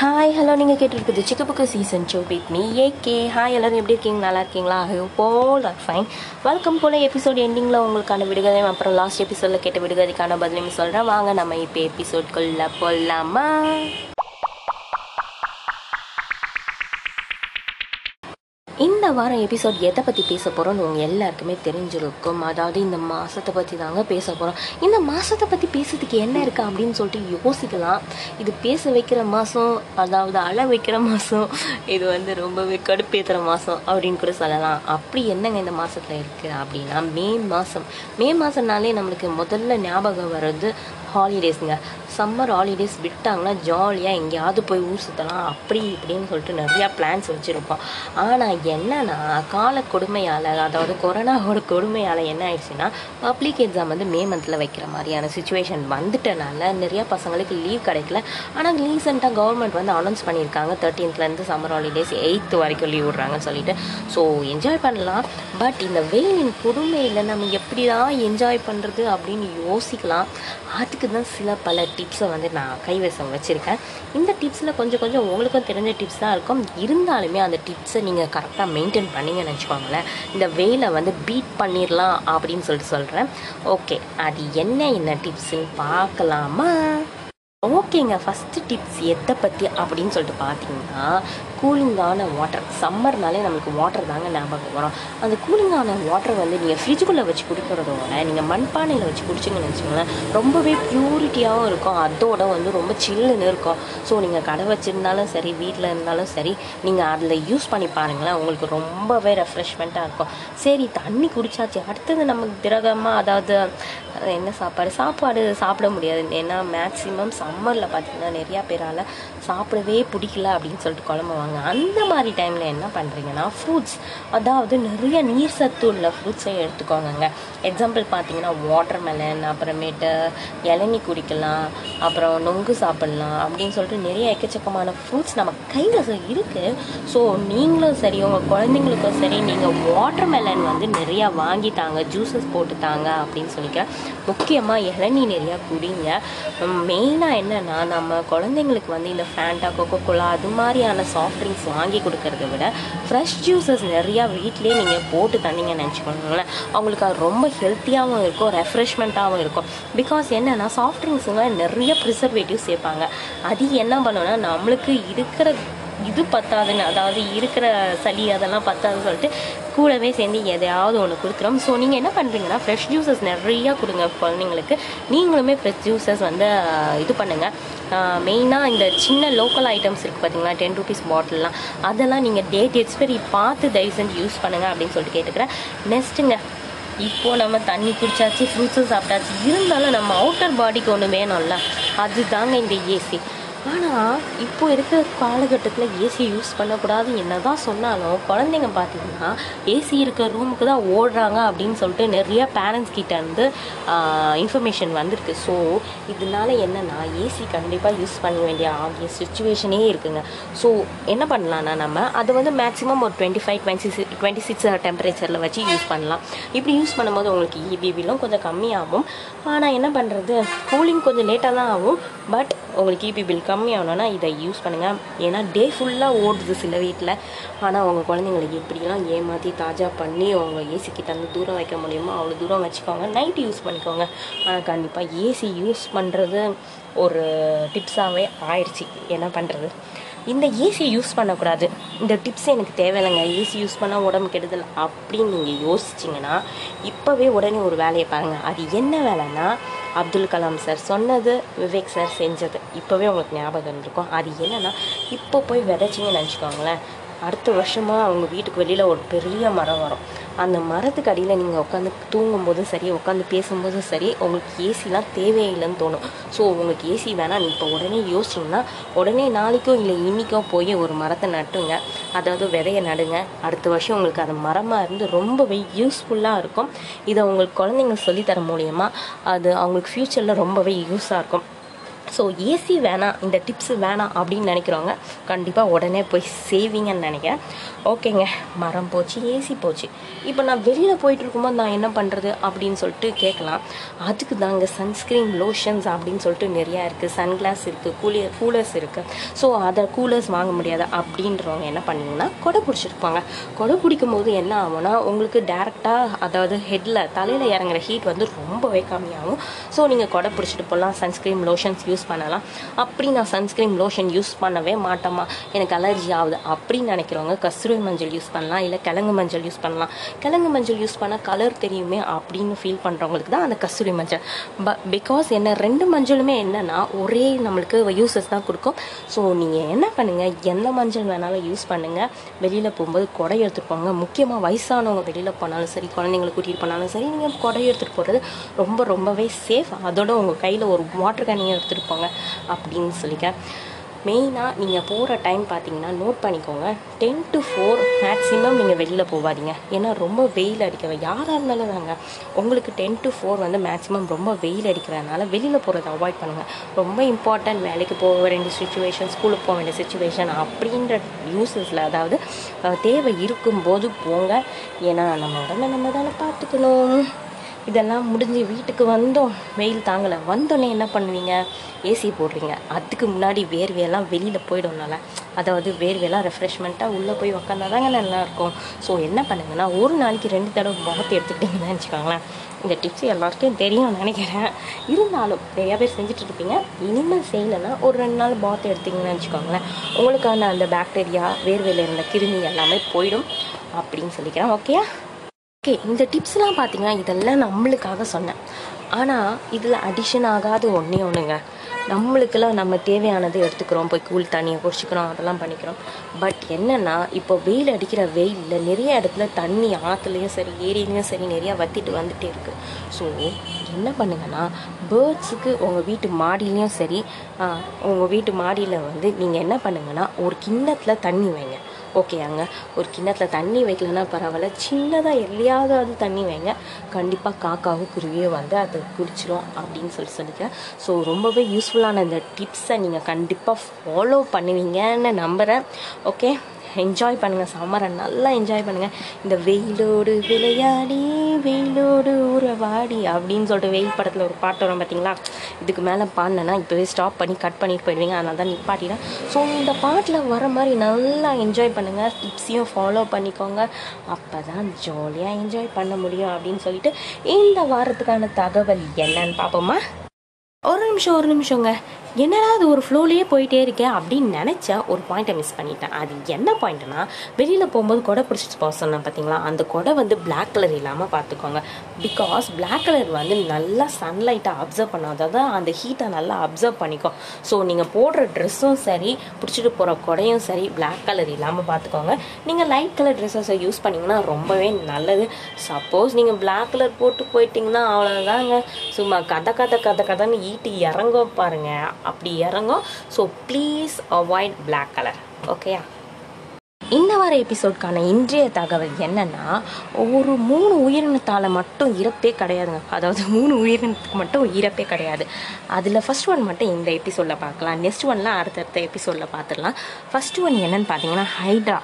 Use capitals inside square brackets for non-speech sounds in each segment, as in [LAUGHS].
Hi hello நீங்கள் கேட்டிருக்குது சிக்கப்புக்கு சீசன் ஷோ பீட் மீ ஏகே ஹாய் எல்லோரும் எப்படி இருக்கீங்க? நல்லா இருக்கீங்களா? போல் ஆர் ஃபைன் வெல்கம் போல் எபிசோட் எண்டிங்கில் உங்களுக்கான விடுகதையும் அப்புறம் லாஸ்ட் எபிசோடில் கேட்ட விடுகதைக்கான பதிலையும் சொல்கிறேன் வாங்க நம்ம இப்போ எபிசோட்குள்ளே போடலாமா இந்த வாரம் எபிசோட் எதை பற்றி பேச போகிறோம்னு உங்கள் எல்லாருக்குமே தெரிஞ்சிருக்கும். அதாவது இந்த மாதத்தை பற்றி தாங்க பேச போகிறோம் இந்த மாதத்தை பற்றி பேசுறதுக்கு என்ன இருக்கா அப்படின்னு சொல்லிட்டு யோசிக்கலாம். இது பேச வைக்கிற மாதம் அதாவது அழ வைக்கிற மாதம் இது வந்து ரொம்பவே கடுப்பேற்றுற மாதம் அப்படின்னு கூட சொல்லலாம். அப்படி என்னங்க இந்த மாதத்தில் இருக்குது அப்படின்னா மே மாதம் மே மாதம்னாலே நம்மளுக்கு முதல்ல ஞாபகம் வர்றது ஹாலிடேஸுங்க சம்மர் ஹாலிடேஸ் விட்டாங்கன்னா ஜாலியாக எங்கேயாவது போய் ஊர் சுற்றலாம் அப்படி இப்படின்னு சொல்லிட்டு நிறையா பிளான்ஸ் வச்சுருப்போம். ஆனால் என்னன்னா கால கொடுமையால் அதாவது கொரோனாவோட கொடுமையால் என்ன ஆயிடுச்சுன்னா பப்ளிக் எக்ஸாம் வந்து மே மந்தில் வைக்கிற மாதிரியான சுச்சுவேஷன் வந்துட்டனால நிறையா பசங்களுக்கு லீவ் கிடைக்கல. ஆனால் ரீசெண்டாக கவர்மெண்ட் வந்து அனௌன்ஸ் பண்ணியிருக்காங்க தேர்ட்டீன்த்லேருந்து சம்மர் ஹாலிடேஸ் எயித்து வரைக்கும் லீவ் விட்றாங்கன்னு சொல்லிட்டு. ஸோ என்ஜாய் பண்ணலாம். பட் இந்த வெயிலின் கொடுமையில் நம்ம எப்படி தான் என்ஜாய் பண்ணுறது அப்படின்னு யோசிக்கலாம். அதுக்கு தான் சில பல டிப்ஸை வந்து நான் கைவசம் வச்சுருக்கேன். இந்த டிப்ஸில் கொஞ்சம் கொஞ்சம் உங்களுக்கும் தெரிஞ்ச டிப்ஸ் தான் இருக்கும். இருந்தாலுமே அந்த டிப்ஸை நீங்கள் கரெக்டாக மெயின்டைன் பண்ணீங்கன்னு வச்சுக்கோங்களேன். இந்த வெயிலை வந்து பீட் பண்ணிடலாம் அப்படின்னு சொல்லிட்டு சொல்கிறேன் ஓகே அது என்ன என்ன டிப்ஸுன்னு பார்க்கலாமா? ஓகேங்க. ஃபஸ்ட்டு டிப்ஸ் எதை பற்றி அப்படின்னு சொல்லிட்டு பார்த்தீங்கன்னா கூலிங்கான வாட்டர் சம்மர்னாலே நம்மளுக்கு வாட்டர் தாங்க ஞாபகம் வரும். அந்த கூலிங்கான வாட்டர் வந்து நீங்கள் ஃப்ரிட்ஜுக்குள்ளே வச்சு குடிக்கிறதோட நீங்கள் மண்பானையில் வச்சு குடிச்சிங்கன்னு வச்சுக்கோங்களேன் ரொம்பவே ப்யூரிட்டியாகவும் இருக்கும். அதோட வந்து ரொம்ப சில்லுன்னு இருக்கும். ஸோ நீங்கள் கடை வச்சுருந்தாலும் சரி வீட்டில் இருந்தாலும் சரி நீங்கள் அதில் யூஸ் பண்ணி பாருங்களேன். உங்களுக்கு ரொம்பவே ரெஃப்ரெஷ்மெண்ட்டாக இருக்கும். சரி தண்ணி குடிச்சாச்சு. அடுத்தது நமக்கு திரகமாக அதாவது என்ன சாப்பாடு? சாப்பாடு சாப்பிட முடியாது. ஏன்னா மேக்ஸிமம் சம்மரில் பார்த்தீங்கன்னா நிறையா பேரால் சாப்பிடவே பிடிக்கல அப்படின்னு சொல்லிட்டு குழம்புவாங்க. அந்த மாதிரி டைமில் என்ன பண்ணுறீங்கன்னா ஃப்ரூட்ஸ் அதாவது நிறைய நீர் சத்து உள்ள ஃப்ரூட்ஸை எடுத்துக்கோங்க எக்ஸாம்பிள் பார்த்தீங்கன்னா வாட்டர் மெலன் அப்புறமேட்டு இளநி குடிக்கலாம் அப்புறம் நொங்கு சாப்பிட்லாம் அப்படின்னு சொல்லிட்டு நிறைய எக்கச்சக்கமான ஃப்ரூட்ஸ் நம்ம கையில் இருக்குது ஸோ நீங்களும் சரி உங்கள் குழந்தைங்களுக்கும் சரி நீங்கள் வாட்டர் மெலன் வந்து நிறையா வாங்கி தாங்க ஜூஸஸ் போட்டு தாங்க அப்படின்னு சொல்லிக்கிறேன். முக்கியமாக இளநீ நிறையா குடிங்க. மெயினாக என்னென்னா நம்ம குழந்தைங்களுக்கு வந்து இந்த ஃபேண்டா கொக்கோ கோலா அது மாதிரியான சாஃப்ட் ட்ரிங்க்ஸ் வாங்கி கொடுக்கறத விட ஃப்ரெஷ் ஜூஸஸ் நிறையா வீட்டிலே நீங்கள் போட்டு தந்தீங்கன்னு நினச்சிக்கோங்களேன். அவங்களுக்கு அது ரொம்ப ஹெல்த்தியாகவும் இருக்கும் ரெஃப்ரெஷ்மெண்ட்டாகவும் இருக்கும். பிகாஸ் என்னென்னா சாஃப்ட் ட்ரிங்க்ஸுங்க நிறைய ப்ரிசர்வேட்டிவ் சேர்ப்பாங்க. அது என்ன பண்ணுன்னா நம்மளுக்கு இருக்கிற இது பத்தாதுன்னு அதாவது இருக்கிற சளி அதெல்லாம் பத்தாதுன்னு சொல்லிட்டு கூடவே சேர்ந்து எதையாவது ஒன்று கொடுத்துரும் ஸோ நீங்கள் என்ன பண்ணுறீங்கன்னா ஃப்ரெஷ் ஜூஸஸ் நிறையா கொடுங்க குழந்தைங்களுக்கு. நீங்களுமே ஃப்ரெஷ் ஜூஸஸ் வந்து இது பண்ணுங்கள் மெயினாக இந்த சின்ன லோக்கல் ஐட்டம்ஸ் இருக்குது பார்த்தீங்களா டென் ருபீஸ் பாட்டில்லாம் அதெல்லாம் நீங்கள் டேட் எக்ஸ்பெரி பார்த்து தயவு செஞ்சு யூஸ் பண்ணுங்கள் அப்படின்னு சொல்லிட்டு கேட்டுக்கிறேன். நெக்ஸ்ட்டுங்க இப்போது நம்ம தண்ணி குடிச்சாச்சு ஃப்ரூட்ஸும் சாப்பிட்டாச்சு. இருந்தாலும் நம்ம அவுட்டர் பாடிக்கு ஒன்று வேணும்ல அதுதாங்க இந்த ஏசி ஆனால் இப்போ இருக்கிற காலகட்டத்தில் ஏசி யூஸ் பண்ணக்கூடாது என்ன தான் சொன்னாலும் குழந்தைங்க பார்த்தீங்கன்னா ஏசி இருக்கிற ரூமுக்கு தான் ஓடுறாங்க அப்படின்னு சொல்லிட்டு நிறைய பேரண்ட்ஸ் கிட்ட இருந்து இன்ஃபர்மேஷன் வந்திருக்கு. ஸோ இதனால என்னென்னா ஏசி கண்டிப்பாக யூஸ் பண்ண வேண்டிய ஆகிய சுச்சுவேஷனே இருக்குங்க. ஸோ என்ன பண்ணலான்னா நம்ம அதை வந்து மேக்ஸிமம் ஒரு twenty five twenty six twenty six டெம்பரேச்சரில் வச்சு யூஸ் பண்ணலாம். இப்படி யூஸ் பண்ணும்போது உங்களுக்கு இபிபிலும் கொஞ்சம் கம்மியாகும். ஆனால் என்ன பண்ணுறது கூலிங் கொஞ்சம் லேட்டாக தான் ஆகும். பட் உங்களுக்கு இபி பில் கம்மியாகணும்னா இதை யூஸ் பண்ணுங்கள் ஏன்னா டே ஃபுல்லாக ஓடுது சில வீட்டில் ஆனால் உங்கள் குழந்தைங்களுக்கு எப்படிலாம் ஏமாற்றி தாஜா பண்ணி உங்கள் ஏசிக்கு தந்து தூரம் வைக்க முடியுமோ அவ்வளோ தூரம் வச்சுக்கோங்க. நைட்டு யூஸ் பண்ணிக்கோங்க. ஆனால் கண்டிப்பாக ஏசி யூஸ் பண்ணுறது ஒரு டிப்ஸாகவே ஆயிடுச்சு என்ன பண்ணுறது இந்த ஏசி யூஸ் பண்ணக்கூடாது. இந்த டிப்ஸ் எனக்கு தேவையில்லைங்க. ஏசி யூஸ் பண்ணால் உடம்பு கெடுதல் அப்படின்னு நீங்கள் யோசிச்சிங்கன்னா இப்போவே உடனே ஒரு வேலையை பாருங்கள் அது என்ன வேலைன்னா அப்துல் கலாம் சார் சொன்னது விவேக் சார் செஞ்சது. இப்போவே உங்களுக்கு ஞாபகம் இருக்கும் அது என்னென்னா இப்போ போய் விதைச்சிங்கன்னு நினச்சிக்கோங்களேன். அடுத்த வருஷமாக அவங்க வீட்டுக்கு வெளியில் ஒரு பெரிய மரம் வரும். அந்த மரத்துக்கு அடியில் நீங்கள் உட்காந்து தூங்கும்போதும் சரி உட்காந்து பேசும்போதும் சரி உங்களுக்கு ஏசிலாம் தேவையில்லைன்னு தோணும். ஸோ உங்களுக்கு ஏசி வேணாம் நீ இப்போ உடனே யோசிச்சிங்கன்னா உடனே நாளைக்கோ இல்லை இன்றைக்கோ போய் ஒரு மரத்தை நட்டுங்க. அதாவது விதையை நடுங்க. அடுத்த வருஷம் உங்களுக்கு அது மரமாக இருந்து ரொம்பவே யூஸ்ஃபுல்லாக இருக்கும். இதை உங்களுக்கு குழந்தைங்க சொல்லித்தர மூலியமாக அது அவங்களுக்கு ஃப்யூச்சரில் ரொம்பவே யூஸாக இருக்கும். ஸோ ஏசி வேணாம் இந்த டிப்ஸ் வேணாம் அப்படின்னு நினைக்கிறவங்க கண்டிப்பாக உடனே போய் சேவிங்கன்னு நினைக்கிறேன். ஓகேங்க மரம் போச்சு ஏசி போச்சு. இப்போ நான் வெளியில் போயிட்டு இருக்கும்போது நான் என்ன பண்ணுறது அப்படின்னு சொல்லிட்டு கேட்கலாம். அதுக்கு தாங்க சன்ஸ்க்ரீன் லோஷன்ஸ் அப்படின்னு சொல்லிட்டு நிறையா இருக்குது சன்கிளாஸ் இருக்குது கூலியர் கூலர்ஸ் இருக்குது ஸோ அதை கூலர்ஸ் வாங்க முடியாது. அப்படின்றவங்க என்ன பண்ணிங்கன்னா கொடை பிடிச்சிருப்பாங்க. கொடை பிடிக்கும் போது என்ன ஆகும்னா உங்களுக்கு டேரெக்டாக அதாவது ஹெட்டில் தலையில் இறங்குற ஹீட் வந்து ரொம்பவே கம்மியாகும். ஸோ நீங்கள் கொடை பிடிச்சிட்டு போகலாம். சன்ஸ்க்ரீன் லோஷன்ஸ் யூஸ் யூஸ் பண்ணலாம். அப்படி நான் சன்ஸ்க்ரீன் லோஷன் யூஸ் பண்ணவே மாட்டோமா எனக்கு அலர்ஜி ஆகுது. அப்படின்னு நினைக்கிறவங்க கஸ்தூரி மஞ்சள் யூஸ் பண்ணலாம். இல்லை கிழங்கு மஞ்சள் யூஸ் பண்ணலாம். கிழங்கு மஞ்சள் யூஸ் பண்ணால் கலர் தெரியுமே அப்படின்னு ஃபீல் பண்ணுறவங்களுக்கு தான் அந்த கஸ்தூரி மஞ்சள். ப பிகாஸ் என்ன ரெண்டு மஞ்சளுமே என்னென்னா ஒரே நம்மளுக்கு யூசஸ் தான் கொடுக்கும். ஸோ நீங்கள் என்ன பண்ணுங்கள் எந்த மஞ்சள் வேணாலும் யூஸ் பண்ணுங்கள் வெளியில் போகும்போது கொடை எடுத்துகிட்டு போங்க. முக்கியமாக வயசானவங்க வெளியில் போனாலும் சரி குழந்தைங்களை கூட்டிகிட்டு போனாலும் சரி நீங்கள் கொடை எடுத்துகிட்டு போகிறது ரொம்ப ரொம்பவே சேஃப் அதோட உங்கள் கையில் ஒரு வாட்டர் கேனிங் எடுத்துகிட்டு போங்க அப்படின்னு சொல்லிக்க. மெயினாக நீங்கள் போகிற டைம் பார்த்தீங்கன்னா நோட் பண்ணிக்கோங்க. டென் டு ஃபோர் மேக்ஸிமம் நீங்கள் வெளியில் போகாதீங்க ஏன்னா ரொம்ப வெயில் அடிக்க யாராக இருந்தாலும் தாங்க உங்களுக்கு டென் டு ஃபோர் வந்து மேக்ஸிமம் ரொம்ப வெயில் அடிக்கிறதுனால வெளியில் போகிறத அவாய்ட் பண்ணுங்கள் ரொம்ப இம்பார்ட்டன்ட் வேலைக்கு போக வேண்டிய சுச்சுவேஷன் ஸ்கூலுக்கு போக வேண்டிய சுச்சுவேஷன் அப்படின்ற யூசஸில் அதாவது தேவை இருக்கும்போது போங்க. ஏன்னா நம்ம உடனே நம்ம தானே பார்த்துக்கணும். இதெல்லாம் முடிஞ்சு வீட்டுக்கு வந்தோம். வெயில் தாங்கலை. வந்தோடனே என்ன பண்ணுவீங்க? ஏசி போடுறீங்க. அதுக்கு முன்னாடி வேர்வையெல்லாம் வெளியில் போயிடும்னால அதாவது வேர்வையெல்லாம் ரெஃப்ரெஷ்மெண்ட்டாக உள்ளே போய் உக்காந்தா தாங்க நல்லாயிருக்கும். ஸோ என்ன பண்ணுங்கன்னா ஒரு நாளைக்கு ரெண்டு தடவை முகத்தை எடுத்துக்கிட்டிங்கன்னு வச்சுக்கோங்களேன் இந்த டிப்ஸ் எல்லாருக்கும் தெரியும் நினைக்கிறேன். இருந்தாலும் நிறையா பேர் செஞ்சுட்டு இருப்பீங்க இனிமேல் செய்யலைன்னா ஒரு ரெண்டு நாள் பாத் எடுத்தீங்கன்னு வச்சுக்கோங்களேன் உங்களுக்கான அந்த பாக்டீரியா வேர்வையில் இருந்த கிருமி எல்லாமே போயிடும். அப்படின்னு சொல்லிக்கிறேன். ஓகேயா ஓகே இந்த டிப்ஸ்லாம் பார்த்தீங்கன்னா இதெல்லாம் நம்மளுக்காக சொன்னேன். ஆனால் இதில் அடிஷன் ஆகாத ஒன்றே ஒன்றுங்க நம்மளுக்கெல்லாம் நம்ம தேவையானது எடுத்துக்கிறோம். போய் கூழ் தண்ணியை குடிச்சிக்கிறோம் அதெல்லாம் பண்ணிக்கிறோம். பட் என்னென்னா இப்போ வெயில் அடிக்கிற வெயிலில் நிறைய இடத்துல தண்ணி ஆற்றுலையும் சரி ஏரியிலையும் சரி நிறையா வற்றிட்டு வந்துகிட்டே இருக்குது ஸோ என்ன பண்ணுங்கன்னா பேர்ட்ஸுக்கு உங்கள் வீட்டு மாடியிலையும் சரி உங்கள் வீட்டு மாடியில் வந்து நீங்கள் என்ன பண்ணுங்கன்னா ஒரு கிண்ணத்தில் தண்ணி வைங்க. ஓகேயாங்க ஒரு கிண்ணத்தில் தண்ணி வைக்கலன்னா பரவாயில்ல. சின்னதாக எல்லையாவது அது தண்ணி வைங்க. கண்டிப்பாக காக்காவும் குருவியும் வந்து அதை குடிச்சிரும் அப்படின்னு சொல்லி சொல்லிக்கிறேன். ஸோ ரொம்பவே யூஸ்ஃபுல்லான இந்த டிப்ஸை நீங்கள் கண்டிப்பாக ஃபாலோ பண்ணுவீங்கன்னு நம்புகிறேன் ஓகே என்ஜாய் பண்ணுங்கள் சம்மரை நல்லா என்ஜாய் பண்ணுங்கள் இந்த வெயிலோடு விளையாடி வெயிலோடு உறவாடி அப்படின்னு சொல்லிட்டு வெயில் படத்தில் ஒரு பாட்டு வரும் பார்த்தீங்களா இதுக்கு மேலே பாடினேன்னா இப்போவே ஸ்டாப் பண்ணி கட் பண்ணிட்டு போயிடுவீங்க. அதனால தான் நிப்பாட்டினேன் ஸோ இந்த பாட்டில் வர மாதிரி நல்லா என்ஜாய் பண்ணுங்கள் டிப்ஸையும் ஃபாலோ பண்ணிக்கோங்க. அப்போ தான் ஜாலியாக என்ஜாய் பண்ண முடியும் அப்படின்னு சொல்லிட்டு இந்த வாரத்துக்கான தகவல் என்னன்னு பார்ப்போமா ஒரு நிமிஷம் ஒரு நிமிஷங்க. என்னடா அது ஒரு ஃப்ளோலேயே போயிட்டே இருக்கேன் அப்படின்னு நினச்ச ஒரு பாயிண்ட்டை மிஸ் பண்ணிட்டேன். அது என்ன பாயிண்ட்னா வெளியில் போகும்போது கொடை பிடிச்சிட்டு போக சொன்னேன் பார்த்தீங்களா அந்த கொடை வந்து பிளாக் கலர் இல்லாமல் பார்த்துக்கோங்க பிகாஸ் பிளாக் கலர் வந்து நல்லா சன்லைட்டை அப்சர்வ் பண்ணும் அதாவது அந்த ஹீட்டை நல்லா அப்சர்வ் பண்ணிக்கும். ஸோ நீங்கள் போடுற ட்ரெஸ்ஸும் சரி பிடிச்சிட்டு போகிற கொடையும் சரி பிளாக் கலர் இல்லாமல் பார்த்துக்கோங்க நீங்கள் லைட் கலர் ட்ரெஸ்ஸஸை யூஸ் பண்ணிங்கன்னா ரொம்பவே நல்லது. சப்போஸ் நீங்கள் பிளாக் கலர் போட்டு போயிட்டீங்கன்னா அவ்வளோதாங்க சும்மா கதை கதை கதை கதைன்னு ஈட்டி இறங்க பாருங்கள் அப்படி இறங்கும். So please avoid black colour ஓகேயா இந்த வார எபிசோட்கான இன்றைய தகவல் என்னன்னா ஒரு மூணு உயிரினத்தால் மட்டும் இறப்பே கிடையாதுங்க. அதாவது மூணு உயிரினத்துக்கு மட்டும் இறப்பே கிடையாது. அதில் ஃபஸ்ட் ஒன் மட்டும் இந்த எபிசோடில் பார்க்கலாம். நெக்ஸ்ட் ஒன்லாம் அடுத்தடுத்த எபிசோடில் பார்த்துடலாம். ஃபர்ஸ்ட் ஒன் என்னன்னு பார்த்தீங்கன்னா ஹைட்ரா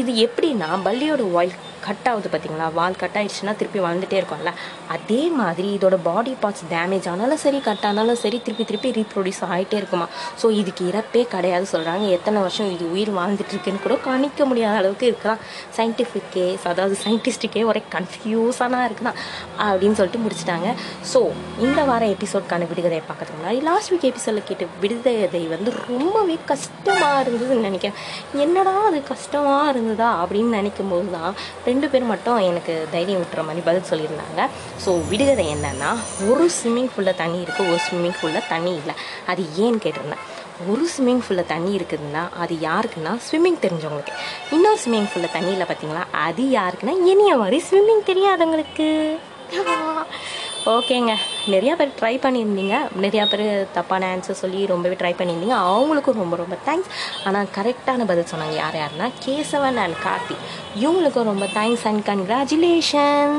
இது எப்படின்னா பல்லியோட வாயில் கட் ஆகுது பார்த்தீங்களா வால் கட் ஆயிடுச்சுன்னா திருப்பி வளர்ந்துட்டே இருக்கும்ல. அதே மாதிரி இதோட பாடி பார்ட்ஸ் டேமேஜ் ஆனாலும் சரி கட் ஆனாலும் சரி திருப்பி திருப்பி ரீப்ரொடியூஸ் ஆகிட்டே இருக்குமா? ஸோ இதுக்கு இறப்பே கிடையாது சொல்கிறாங்க எத்தனை வருஷம் இது உயிர் வாழ்ந்துட்டுருக்குன்னு கூட கணிக்க முடியாத அளவுக்கு இருக்கலாம். சயின்டிஃபிக்கே அதாவது சயின்டிஸ்டுக்கே ஒரே கன்ஃபியூஸானா இருக்குதான் அப்படின்னு சொல்லிட்டு முடிச்சிட்டாங்க. ஸோ இந்த வார எபிசோட்கான விடுகதையை பார்க்கறதுக்கு முன்னாடி லாஸ்ட் வீக் எபிசோடில் கேட்ட விடுகதை வந்து ரொம்பவே கஷ்டமாக இருந்ததுன்னு நினைக்கிறேன். என்னடா அது கஷ்டமாக இருந்ததா அப்படின்னு நினைக்கும் போது தான் ரெண்டு பேரும் மட்டும் எனக்கு தைரியம் விட்டுற மாதிரி பதில் சொல்லியிருந்தாங்க. ஸோ விடுகதை என்னன்னா ஒரு ஸ்விம்மிங் ஃபுல்லில் தண்ணி இருக்குது ஒரு ஸ்விம்மிங் ஃபுல்லாக தண்ணி இல்லை. அது ஏன்னு கேட்டிருந்தேன். ஒரு ஸ்விம்மிங் ஃபுல்லில் தண்ணி இருக்குதுன்னா அது யாருக்குன்னா? ஸ்விம்மிங் தெரிஞ்சவங்களுக்கு. இன்னொரு ஸ்விம்மிங் ஃபுல்லில் தண்ணியில் பார்த்தீங்களா அது யாருக்குன்னா? இனிய மாதிரி ஸ்விம்மிங் தெரியாதவங்களுக்கு. [LAUGHS] ஓகேங்க. நிறையா பேர் ட்ரை பண்ணியிருந்தீங்க. நிறையா பேர் தப்பான ஆன்சர் சொல்லி ரொம்பவே ட்ரை பண்ணியிருந்தீங்க. அவங்களுக்கும் ரொம்ப ரொம்ப தேங்க்ஸ் ஆனால் கரெக்டான பதில் சொன்னாங்க யார் யாருன்னா கேசவன் அண்ட் கார்த்தி. இவங்களுக்கும் ரொம்ப தேங்க்ஸ் அண்ட் கங்க்ராச்சுலேஷன்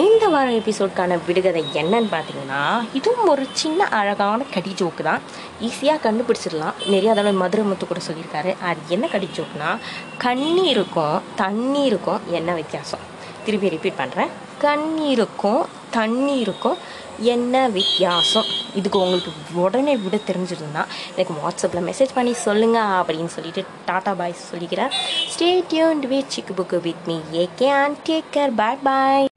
இந்த வாரம் எபிசோட்கான விடுகதை என்னன்னு பார்த்தீங்கன்னா இதுவும் ஒரு சின்ன அழகான கடி ஜோக்கு தான். ஈஸியாக கண்டுபிடிச்சிடலாம். நிறைய தடவை மதுரை முத்து கூட சொல்லியிருக்காரு. அது என்ன கடி ஜோக்குனா கண்ணீருக்கும் தண்ணீருக்கும் என்ன வித்தியாசம்? திருப்பி ரிப்பீட் பண்ணுறேன் கண்ணீருக்கும் தண்ணீருக்கும் என்ன வித்தியாசம்? இதுக்கு உங்களுக்கு உடனே விட தெரிஞ்சிருந்தா எனக்கு வாட்ஸ்அப்பில் மெசேஜ் பண்ணி சொல்லுங்கள் அப்படின்னு சொல்லிட்டு டாட்டா பாய் சொல்லிக்கிறேன் stay tuned with Chikku Bukku with me A and take care bye bye